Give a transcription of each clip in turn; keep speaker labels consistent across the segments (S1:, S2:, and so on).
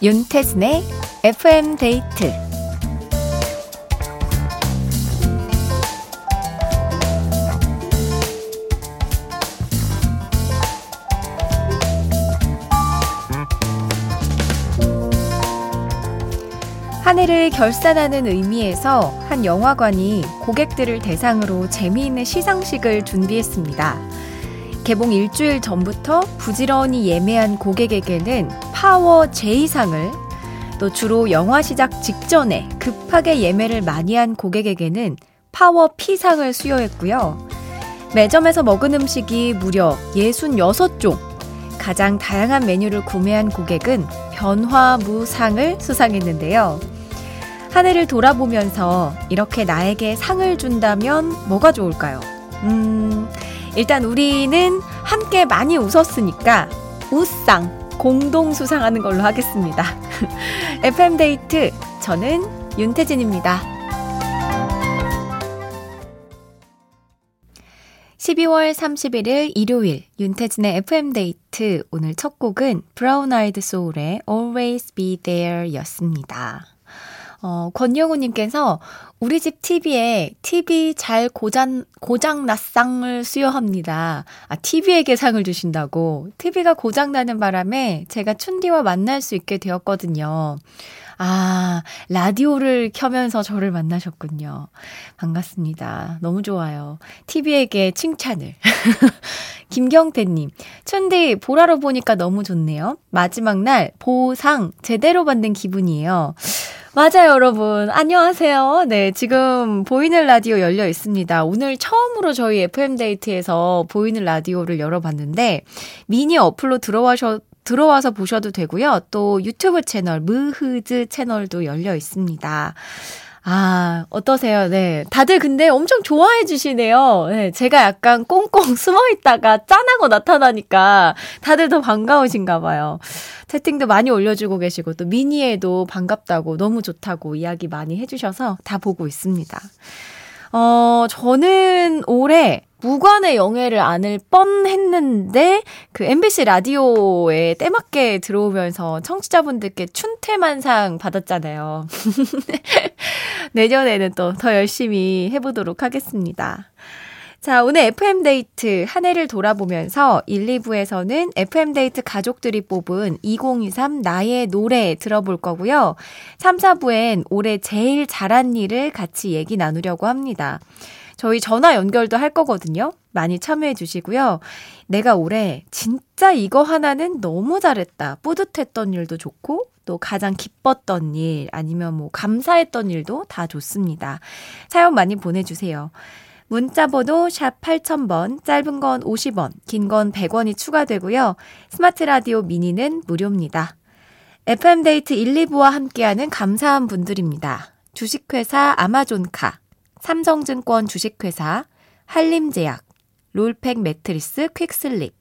S1: 윤태진의 FM 데이트 한 해를 결산하는 의미에서 한 영화관이 고객들을 대상으로 재미있는 시상식을 준비했습니다. 개봉 일주일 전부터 부지런히 예매한 고객에게는 파워 J상을 또 주로 영화 시작 직전에 급하게 예매를 많이 한 고객에게는 파워 P상을 수여했고요. 매점에서 먹은 음식이 무려 66종, 가장 다양한 메뉴를 구매한 고객은 변화무상을 수상했는데요. 한 해를 돌아보면서 이렇게 나에게 상을 준다면 뭐가 좋을까요? 음, 일단 우리는 함께 많이 웃었으니까 웃상 공동 수상하는 걸로 하겠습니다. FM데이트 저는 윤태진입니다. 12월 31일 일요일 윤태진의 FM데이트 오늘 첫 곡은 브라운 아이드 소울의 Always Be There 였습니다. 어, 권영우님께서 우리 집 TV에 TV 잘 고장, 고장났상을 수여합니다. 아, TV에게 상을 주신다고. TV가 고장나는 바람에 제가 춘디와 만날 수 있게 되었거든요. 아, 라디오를 켜면서 저를 만나셨군요. 반갑습니다. 너무 좋아요. TV에게 칭찬을. 김경태님, 춘디 보라로 보니까 너무 좋네요. 마지막 날 보상 제대로 받는 기분이에요. 맞아요, 여러분. 안녕하세요. 네, 지금 보이는 라디오 열려 있습니다. 오늘 처음으로 저희 FM데이트에서 보이는 라디오를 열어봤는데, 미니 어플로 들어와셔, 들어와서 보셔도 되고요. 또 유튜브 채널, 무흐즈 채널도 열려 있습니다. 아, 어떠세요? 네. 다들 근데 엄청 좋아해 주시네요. 네. 제가 약간 꽁꽁 숨어 있다가 짠하고 나타나니까 다들 더 반가우신가 봐요. 채팅도 많이 올려주고 계시고 또 미니에도 반갑다고 너무 좋다고 이야기 많이 해주셔서 다 보고 있습니다. 어, 저는 올해 무관의 영예를 안을 뻔했는데 그 MBC 라디오에 때맞게 들어오면서 청취자분들께 춘태만상 받았잖아요. 내년에는 또 더 열심히 해보도록 하겠습니다. 자, 오늘 FM데이트 한 해를 돌아보면서 1, 2부에서는 FM데이트 가족들이 뽑은 2023 나의 노래 들어볼 거고요. 3, 4부엔 올해 제일 잘한 일을 같이 얘기 나누려고 합니다. 저희 전화 연결도 할 거거든요. 많이 참여해 주시고요. 내가 올해 진짜 이거 하나는 너무 잘했다. 뿌듯했던 일도 좋고, 또 가장 기뻤던 일, 아니면 뭐 감사했던 일도 다 좋습니다. 사연 많이 보내주세요. 문자 번호 샵 8000번, 짧은 건 50원, 긴 건 100원이 추가되고요. 스마트 라디오 미니는 무료입니다. FM데이트 1, 2부와 함께하는 감사한 분들입니다. 주식회사 아마존카, 삼성증권 주식회사, 한림제약, 롤팩 매트리스 퀵슬립,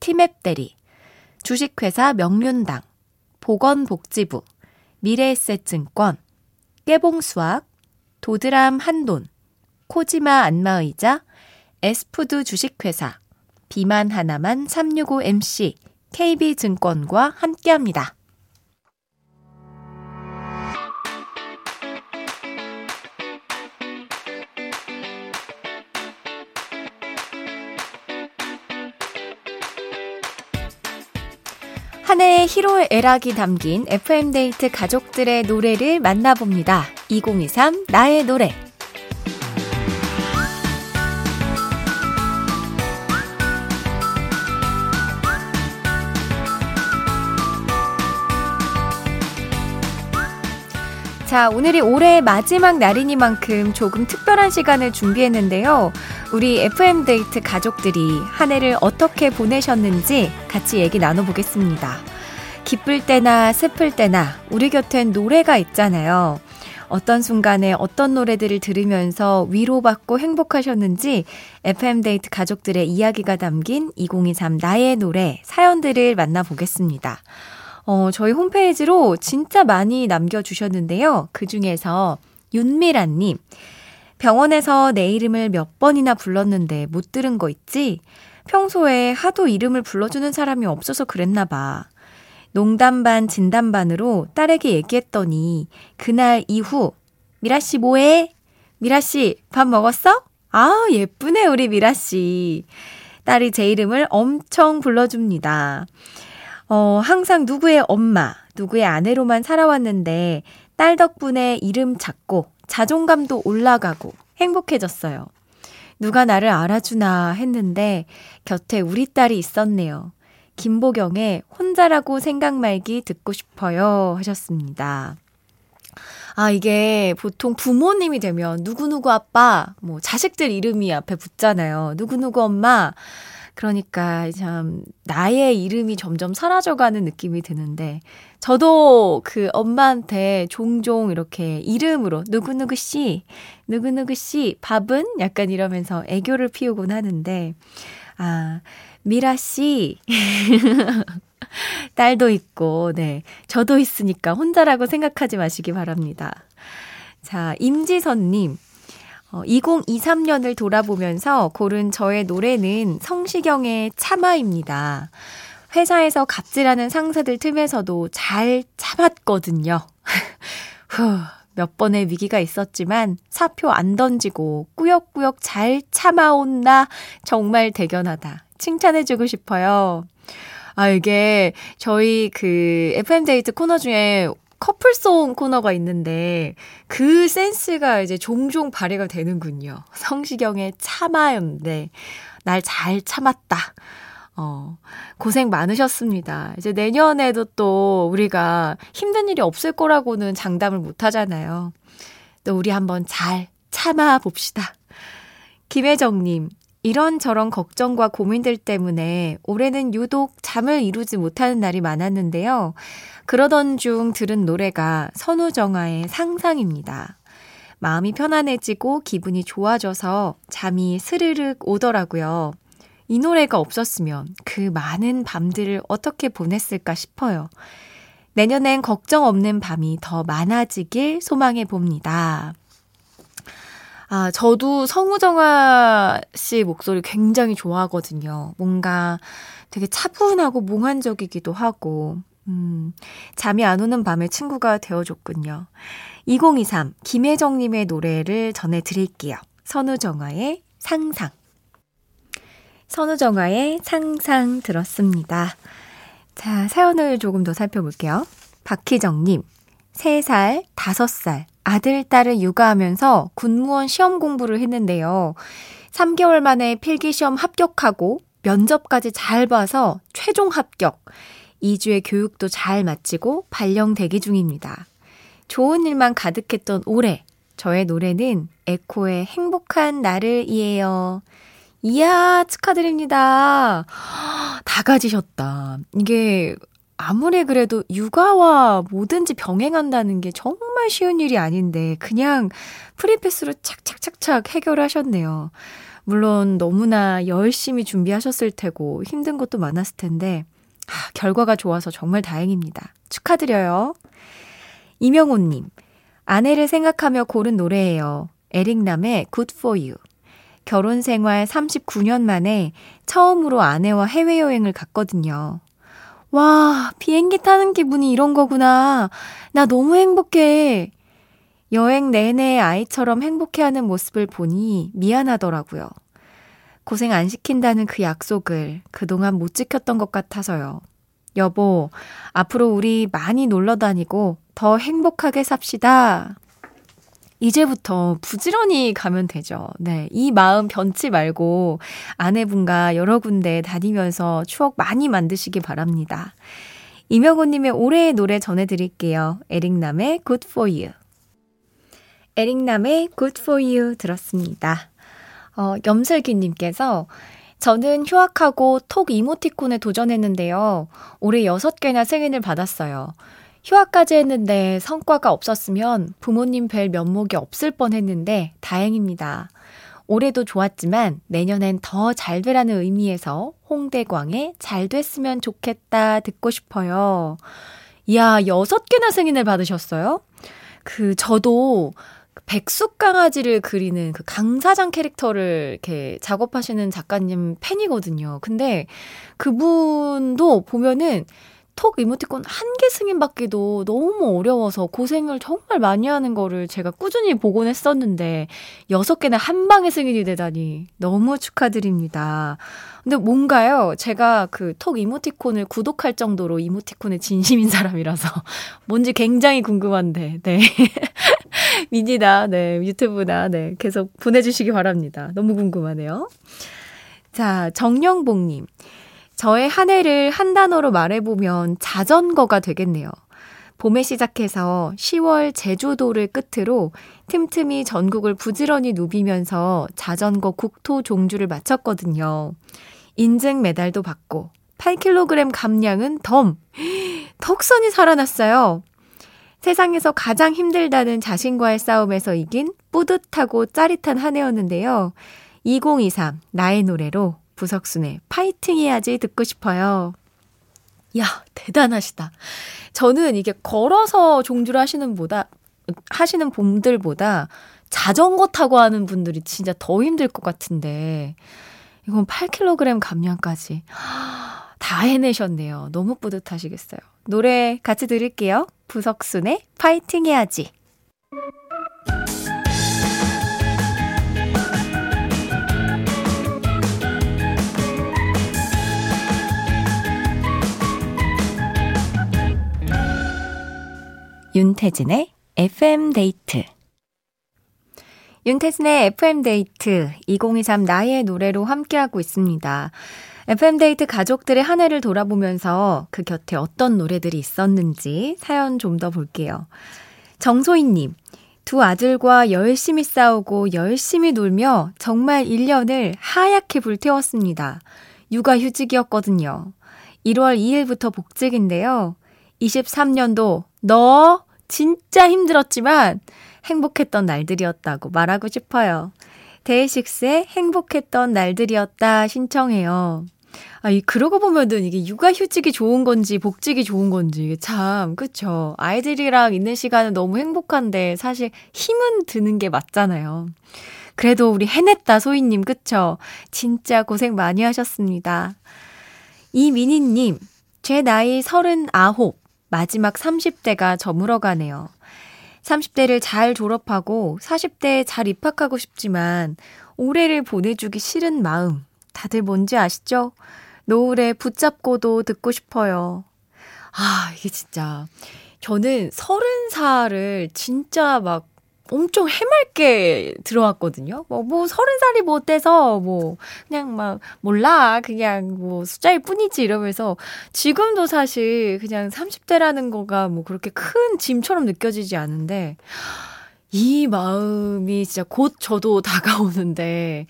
S1: 티맵 대리, 주식회사 명륜당, 보건복지부, 미래에셋증권, 깨봉수학, 도드람 한돈, 코지마 안마의자, 에스푸드 주식회사, 비만 하나만 365MC, KB증권과 함께합니다. 한 해의 희로의 애락이 담긴 FM데이트 가족들의 노래를 만나봅니다. 2023 나의 노래. 자, 오늘이 올해 마지막 날이니만큼 조금 특별한 시간을 준비했는데요. 우리 FM데이트 가족들이 한 해를 어떻게 보내셨는지 같이 얘기 나눠보겠습니다. 기쁠 때나 슬플 때나 우리 곁엔 노래가 있잖아요. 어떤 순간에 어떤 노래들을 들으면서 위로받고 행복하셨는지 FM데이트 가족들의 이야기가 담긴 2023 나의 노래 사연들을 만나보겠습니다. 어, 저희 홈페이지로 진짜 많이 남겨주셨는데요. 그 중에서 윤미란님, 병원에서 내 이름을 몇 번이나 불렀는데 못 들은 거 있지? 평소에 하도 이름을 불러주는 사람이 없어서 그랬나 봐. 농담 반 진담 반으로 딸에게 얘기했더니 그날 이후 미라 씨 뭐해? 미라 씨 밥 먹었어? 아, 예쁘네 우리 미라 씨. 딸이 제 이름을 엄청 불러줍니다. 어, 항상 누구의 엄마, 누구의 아내로만 살아왔는데 딸 덕분에 이름 찾고 자존감도 올라가고 행복해졌어요. 누가 나를 알아주나 했는데 곁에 우리 딸이 있었네요. 김보경의 혼자라고 생각 말기 듣고 싶어요 하셨습니다. 아, 이게 보통 부모님이 되면 누구누구 아빠, 뭐 자식들 이름이 앞에 붙잖아요. 누구누구 엄마. 그러니까 참 나의 이름이 점점 사라져가는 느낌이 드는데 저도 그 엄마한테 종종 이렇게 이름으로 누구누구 씨, 누구누구 씨 밥은 약간 이러면서 애교를 피우곤 하는데 아 미라 씨 딸도 있고, 네. 저도 있으니까 혼자라고 생각하지 마시기 바랍니다. 자, 임지선님. 어, 2023년을 돌아보면서 고른 저의 노래는 성시경의 참아입니다. 회사에서 갑질하는 상사들 틈에서도 잘 참았거든요. 후, 몇 번의 위기가 있었지만 사표 안 던지고 꾸역꾸역 잘 참아온 나 정말 대견하다. 칭찬해주고 싶어요. 아, 이게 저희 그 FM데이트 코너 중에 커플송 코너가 있는데 그 센스가 이제 종종 발휘가 되는군요. 성시경의 참아였는데 날 잘 참았다. 어, 고생 많으셨습니다. 이제 내년에도 또 우리가 힘든 일이 없을 거라고는 장담을 못 하잖아요. 또 우리 한번 잘 참아 봅시다. 김혜정님, 이런저런 걱정과 고민들 때문에 올해는 유독 잠을 이루지 못하는 날이 많았는데요. 그러던 중 들은 노래가 선우정아의 상상입니다. 마음이 편안해지고 기분이 좋아져서 잠이 스르륵 오더라고요. 이 노래가 없었으면 그 많은 밤들을 어떻게 보냈을까 싶어요. 내년엔 걱정 없는 밤이 더 많아지길 소망해 봅니다. 아, 저도 성우정아 씨 목소리 굉장히 좋아하거든요. 뭔가 되게 차분하고 몽환적이기도 하고, 음, 잠이 안 오는 밤에 친구가 되어줬군요. 2023 김혜정님의 노래를 전해드릴게요. 선우정아의 상상. 선우정아의 상상 들었습니다. 자, 사연을 조금 더 살펴볼게요. 박희정님, 3살, 5살, 아들, 딸을 육아하면서 군무원 시험 공부를 했는데요. 3개월 만에 필기시험 합격하고 면접까지 잘 봐서 최종 합격. 2주의 교육도 잘 마치고 발령 대기 중입니다. 좋은 일만 가득했던 올해. 저의 노래는 에코의 행복한 나를이에요. 이야, 축하드립니다. 다 가지셨다. 이게 아무리 그래도 육아와 뭐든지 병행한다는 게 정말 쉬운 일이 아닌데 그냥 프리패스로 착착착착 해결하셨네요. 물론 너무나 열심히 준비하셨을 테고 힘든 것도 많았을 텐데 아, 결과가 좋아서 정말 다행입니다. 축하드려요. 이명호님, 아내를 생각하며 고른 노래예요. 에릭남의 Good For You. 결혼 생활 39년 만에 처음으로 아내와 해외여행을 갔거든요. 와, 비행기 타는 기분이 이런 거구나. 나 너무 행복해. 여행 내내 아이처럼 행복해하는 모습을 보니 미안하더라고요. 고생 안 시킨다는 그 약속을 그동안 못 지켰던 것 같아서요. 여보, 앞으로 우리 많이 놀러 다니고 더 행복하게 삽시다. 이제부터 부지런히 가면 되죠. 네. 이 마음 변치 말고 아내분과 여러 군데 다니면서 추억 많이 만드시기 바랍니다. 이명호님의 올해의 노래 전해드릴게요. 에릭남의 Good for You. 에릭남의 Good for You 들었습니다. 어, 염슬기님께서 저는 휴학하고 톡 이모티콘에 도전했는데요. 올해 6개나 승인을 받았어요. 휴학까지 했는데 성과가 없었으면 부모님 뵐 면목이 없을 뻔 했는데 다행입니다. 올해도 좋았지만 내년엔 더 잘 되라는 의미에서 홍대광의 잘 됐으면 좋겠다 듣고 싶어요. 이야, 여섯 개나 승인을 받으셨어요? 그, 저도 백숙 강아지를 그리는 그 강사장 캐릭터를 이렇게 작업하시는 작가님 팬이거든요. 근데 그분도 보면은 톡 이모티콘 한 개 승인받기도 너무 어려워서 고생을 정말 많이 하는 거를 제가 꾸준히 보곤 했었는데, 여섯 개나 한 방에 승인이 되다니 너무 축하드립니다. 근데 뭔가요? 제가 그 톡 이모티콘을 구독할 정도로 이모티콘에 진심인 사람이라서 뭔지 굉장히 궁금한데, 네. 미니나, 네, 유튜브나, 네, 계속 보내 주시기 바랍니다. 너무 궁금하네요. 자, 정영봉 님. 저의 한 해를 한 단어로 말해보면 자전거가 되겠네요. 봄에 시작해서 10월 제주도를 끝으로 틈틈이 전국을 부지런히 누비면서 자전거 국토 종주를 마쳤거든요. 인증 메달도 받고 8kg 감량은 덤! 턱선이 살아났어요. 세상에서 가장 힘들다는 자신과의 싸움에서 이긴 뿌듯하고 짜릿한 한 해였는데요. 2023 나의 노래로 부석순의 파이팅 해야지 듣고 싶어요. 야, 대단하시다. 저는 이게 걸어서 종주를 하시는 보다, 하시는 분들보다 자전거 타고 하는 분들이 진짜 더 힘들 것 같은데, 이건 8kg 감량까지. 다 해내셨네요. 너무 뿌듯하시겠어요. 노래 같이 들을게요. 부석순의 파이팅 해야지. 윤태진의 FM데이트. 윤태진의 FM데이트 2023 나의 노래로 함께하고 있습니다. FM데이트 가족들의 한 해를 돌아보면서 그 곁에 어떤 노래들이 있었는지 사연 좀 더 볼게요. 정소희님, 두 아들과 열심히 싸우고 열심히 놀며 정말 1년을 하얗게 불태웠습니다. 육아 휴직이었거든요. 1월 2일부터 복직인데요. 23년도 너 진짜 힘들었지만 행복했던 날들이었다고 말하고 싶어요. 데이식스의 행복했던 날들이었다 신청해요. 아, 이, 그러고 보면은 이게 육아휴직이 좋은 건지 복직이 좋은 건지 이게 참, 그쵸. 아이들이랑 있는 시간은 너무 행복한데 사실 힘은 드는 게 맞잖아요. 그래도 우리 해냈다, 소희님, 그쵸? 진짜 고생 많이 하셨습니다. 이민희님, 제 나이 39. 마지막 30대가 저물어가네요. 30대를 잘 졸업하고 40대에 잘 입학하고 싶지만 올해를 보내주기 싫은 마음 다들 뭔지 아시죠? 노을에 붙잡고도 듣고 싶어요. 아, 이게 진짜. 저는 서른 살을 진짜 막 엄청 해맑게 들어왔거든요. 뭐, 뭐, 서른 살이 뭐 어때서, 뭐, 그냥 막, 몰라. 그냥 뭐, 숫자일 뿐이지. 이러면서, 지금도 사실 그냥 30대라는 거가 뭐 그렇게 큰 짐처럼 느껴지지 않은데, 이 마음이 진짜 곧 저도 다가오는데,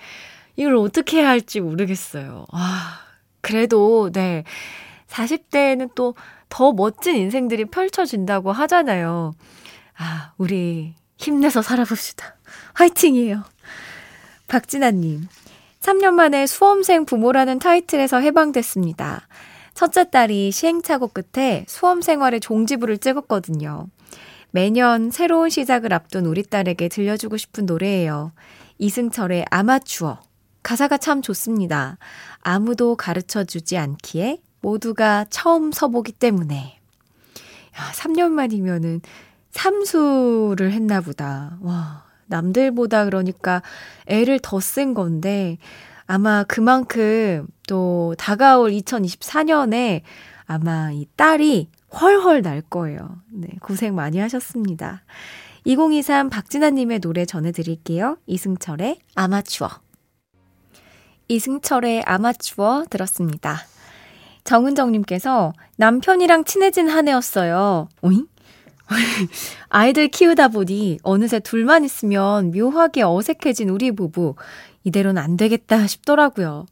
S1: 이걸 어떻게 해야 할지 모르겠어요. 아, 그래도, 네. 40대에는 또 더 멋진 인생들이 펼쳐진다고 하잖아요. 아, 우리 힘내서 살아봅시다. 화이팅이에요. 박진아님, 3년 만에 수험생 부모라는 타이틀에서 해방됐습니다. 첫째 딸이 시행착오 끝에 수험 생활의 종지부를 찍었거든요. 매년 새로운 시작을 앞둔 우리 딸에게 들려주고 싶은 노래예요. 이승철의 아마추어. 가사가 참 좋습니다. 아무도 가르쳐 주지 않기에 모두가 처음 서보기 때문에. 야, 3년 만이면은 삼수를 했나 보다. 와, 남들보다 그러니까 애를 더 쓴 건데 아마 그만큼 또 다가올 2024년에 아마 이 딸이 훨훨 날 거예요. 네, 고생 많이 하셨습니다. 2023 박진아님의 노래 전해드릴게요. 이승철의 아마추어. 이승철의 아마추어 들었습니다. 정은정님께서 남편이랑 친해진 한 해였어요. 오잉? 아이들 키우다 보니 어느새 둘만 있으면 묘하게 어색해진 우리 부부. 이대로는 안 되겠다 싶더라고요.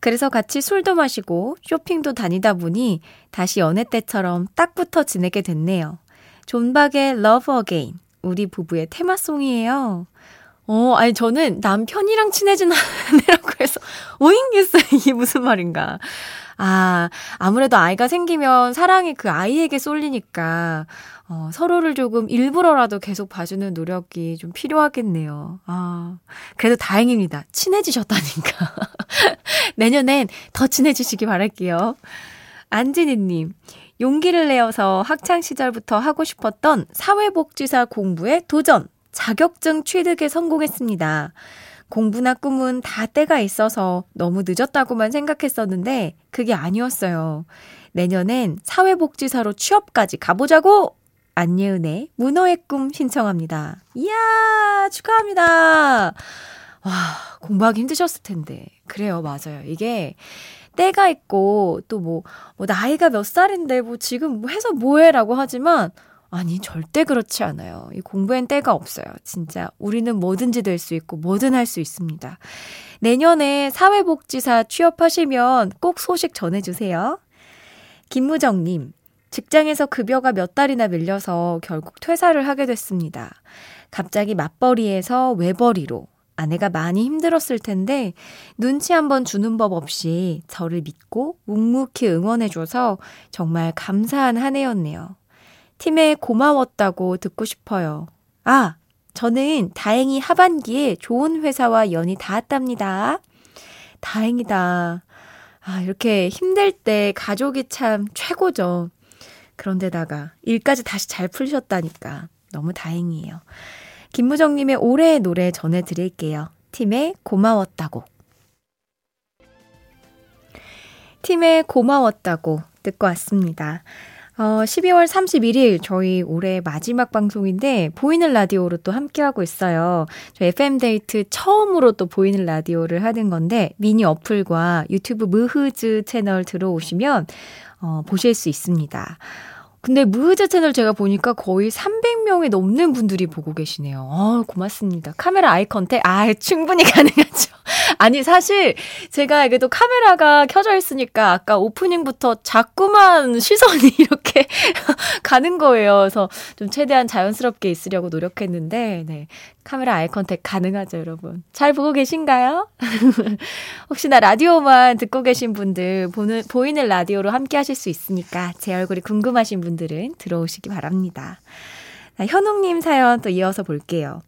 S1: 그래서 같이 술도 마시고 쇼핑도 다니다 보니 다시 연애 때처럼 딱 붙어 지내게 됐네요. 존박의 Love Again. 우리 부부의 테마송이에요. 어, 아니, 저는 남편이랑 친해진 아내라고 해서, 오잉? 했어요. 이게 무슨 말인가. 아, 아무래도 아이가 생기면 사랑이 그 아이에게 쏠리니까, 어, 서로를 조금 일부러라도 계속 봐주는 노력이 좀 필요하겠네요. 아, 그래도 다행입니다. 친해지셨다니까. 내년엔 더 친해지시기 바랄게요. 안진희님, 용기를 내어서 학창시절부터 하고 싶었던 사회복지사 공부에 도전! 자격증 취득에 성공했습니다. 공부나 꿈은 다 때가 있어서 너무 늦었다고만 생각했었는데 그게 아니었어요. 내년엔 사회복지사로 취업까지 가보자고! 안예은의 문어의 꿈 신청합니다. 이야, 축하합니다. 와, 공부하기 힘드셨을 텐데. 그래요, 맞아요. 이게 때가 있고, 또 뭐, 뭐, 나이가 몇 살인데, 뭐, 지금 뭐 해서 뭐해? 라고 하지만, 아니, 절대 그렇지 않아요. 이 공부엔 때가 없어요. 진짜. 우리는 뭐든지 될 수 있고, 뭐든 할 수 있습니다. 내년에 사회복지사 취업하시면 꼭 소식 전해주세요. 김무정님, 직장에서 급여가 몇 달이나 밀려서 결국 퇴사를 하게 됐습니다. 갑자기 맞벌이에서 외벌이로 아내가 많이 힘들었을 텐데 눈치 한번 주는 법 없이 저를 믿고 묵묵히 응원해줘서 정말 감사한 한 해였네요. 팀에 고마웠다고 듣고 싶어요. 아, 저는 다행히 하반기에 좋은 회사와 연이 닿았답니다. 다행이다. 아, 이렇게 힘들 때 가족이 참 최고죠. 그런데다가 일까지 다시 잘 풀으셨다니까 너무 다행이에요. 김무정님의 올해의 노래 전해드릴게요. 팀의 고마웠다고. 팀의 고마웠다고 듣고 왔습니다. 어, 12월 31일 저희 올해 마지막 방송인데 보이는 라디오로 또 함께하고 있어요. 저희 FM데이트 처음으로 또 보이는 라디오를 하는 건데 미니 어플과 유튜브 무흐즈 채널 들어오시면 어, 보실 수 있습니다. 근데 무흐즈 채널 제가 보니까 거의 300명이 넘는 분들이 보고 계시네요. 어, 고맙습니다. 카메라 eye contact, 아, 충분히 가능하죠. 아니, 사실 제가 이게 또 카메라가 켜져 있으니까 아까 오프닝부터 자꾸만 시선이 이렇게 가는 거예요. 그래서 좀 최대한 자연스럽게 있으려고 노력했는데, 네. 카메라 아이 컨택 가능하죠, 여러분. 잘 보고 계신가요? 혹시나 라디오만 듣고 계신 분들, 보는, 보이는 라디오로 함께 하실 수 있으니까 제 얼굴이 궁금하신 분들은 들어오시기 바랍니다. 현웅님 사연 또 이어서 볼게요.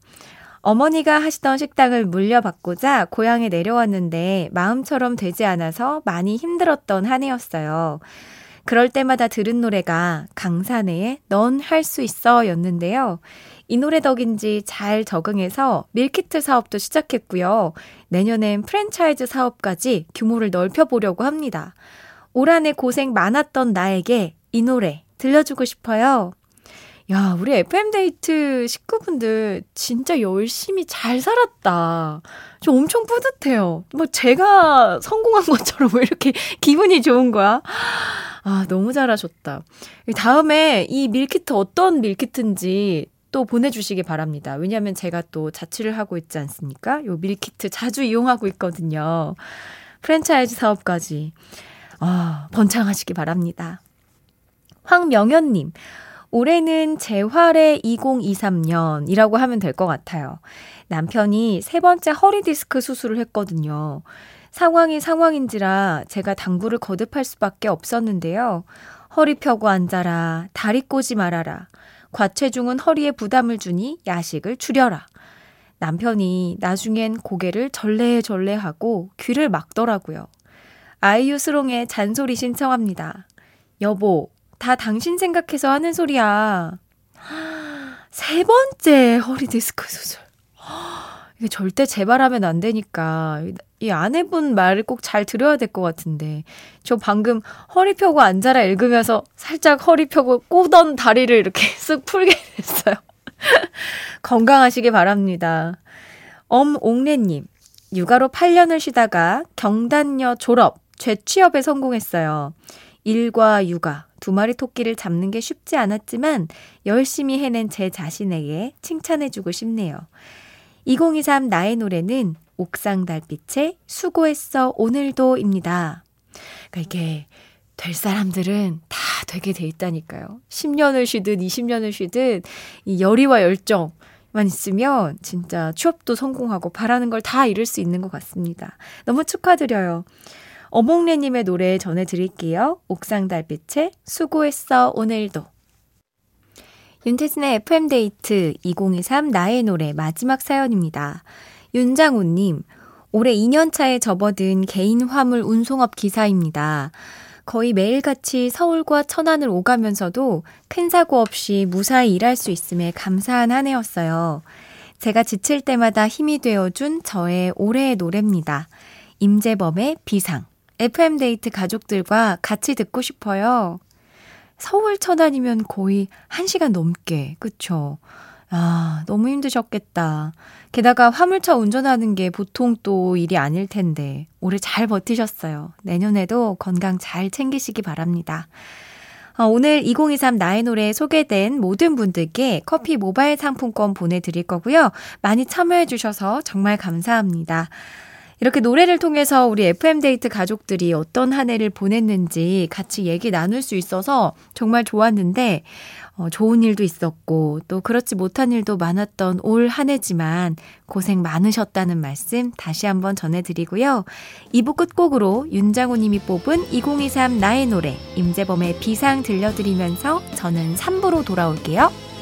S1: 어머니가 하시던 식당을 물려받고자 고향에 내려왔는데 마음처럼 되지 않아서 많이 힘들었던 한 해였어요. 그럴 때마다 들은 노래가 강산의 넌 할 수 있어 였는데요. 이 노래 덕인지 잘 적응해서 밀키트 사업도 시작했고요. 내년엔 프랜차이즈 사업까지 규모를 넓혀보려고 합니다. 올 한해 고생 많았던 나에게 이 노래 들려주고 싶어요. 야, 우리 FM데이트 식구분들 진짜 열심히 잘 살았다. 저 엄청 뿌듯해요. 뭐 제가 성공한 것처럼 왜 이렇게 기분이 좋은 거야? 아, 너무 잘하셨다. 다음에 이 밀키트 어떤 밀키트인지 또 보내주시기 바랍니다. 왜냐하면 제가 또 자취를 하고 있지 않습니까? 요 밀키트 자주 이용하고 있거든요. 프랜차이즈 사업까지. 아, 번창하시기 바랍니다. 황명현님, 올해는 재활의 2023년이라고 하면 될 것 같아요. 남편이 세 번째 허리 디스크 수술을 했거든요. 상황이 상황인지라 제가 당구를 거듭할 수밖에 없었는데요. 허리 펴고 앉아라. 다리 꼬지 말아라. 과체중은 허리에 부담을 주니 야식을 줄여라. 남편이 나중엔 고개를 절레절레하고 귀를 막더라고요. 아이유 스롱의 잔소리 신청합니다. 여보, 다 당신 생각해서 하는 소리야. 세 번째 허리 디스크 수술. 이게 절대 재발하면 안 되니까 이 아내분 말을 꼭 잘 들어야 될 것 같은데 저 방금 허리 펴고 앉아라 읽으면서 살짝 허리 펴고 꼬던 다리를 이렇게 쓱 풀게 됐어요. 건강하시길 바랍니다. 엄옥래님 육아로 8년을 쉬다가 경단녀 졸업 재취업에 성공했어요. 일과 육아 두 마리 토끼를 잡는 게 쉽지 않았지만 열심히 해낸 제 자신에게 칭찬해주고 싶네요. 2023 나의 노래는 옥상 달빛의 수고했어 오늘도입니다. 그러니까 이게 될 사람들은 다 되게 돼 있다니까요. 10년을 쉬든 20년을 쉬든 이 열의와 열정 만 있으면 진짜 취업도 성공하고 바라는 걸 다 이룰 수 있는 것 같습니다. 너무 축하드려요. 어몽래님의 노래 전해드릴게요. 옥상 달빛의 수고했어 오늘도. 윤태진의 FM데이트 2023 나의 노래 마지막 사연입니다. 윤장훈님, 올해 2년차에 접어든 개인 화물 운송업 기사입니다. 거의 매일같이 서울과 천안을 오가면서도 큰 사고 없이 무사히 일할 수 있음에 감사한 한 해였어요. 제가 지칠 때마다 힘이 되어준 저의 올해의 노래입니다. 임재범의 비상. FM데이트 가족들과 같이 듣고 싶어요. 서울 천안이면 거의 1시간 넘게, 그쵸? 아, 너무 힘드셨겠다. 게다가 화물차 운전하는 게 보통 또 일이 아닐 텐데, 올해 잘 버티셨어요. 내년에도 건강 잘 챙기시기 바랍니다. 어, 오늘 2023 나의 노래 소개된 모든 분들께 커피 모바일 상품권 보내드릴 거고요. 많이 참여해주셔서 정말 감사합니다. 이렇게 노래를 통해서 우리 FM데이트 가족들이 어떤 한 해를 보냈는지 같이 얘기 나눌 수 있어서 정말 좋았는데, 어, 좋은 일도 있었고, 또 그렇지 못한 일도 많았던 올 한 해지만 고생 많으셨다는 말씀 다시 한번 전해드리고요. 2부 끝곡으로 윤장호 님이 뽑은 2023 나의 노래, 임재범의 비상 들려드리면서 저는 3부로 돌아올게요.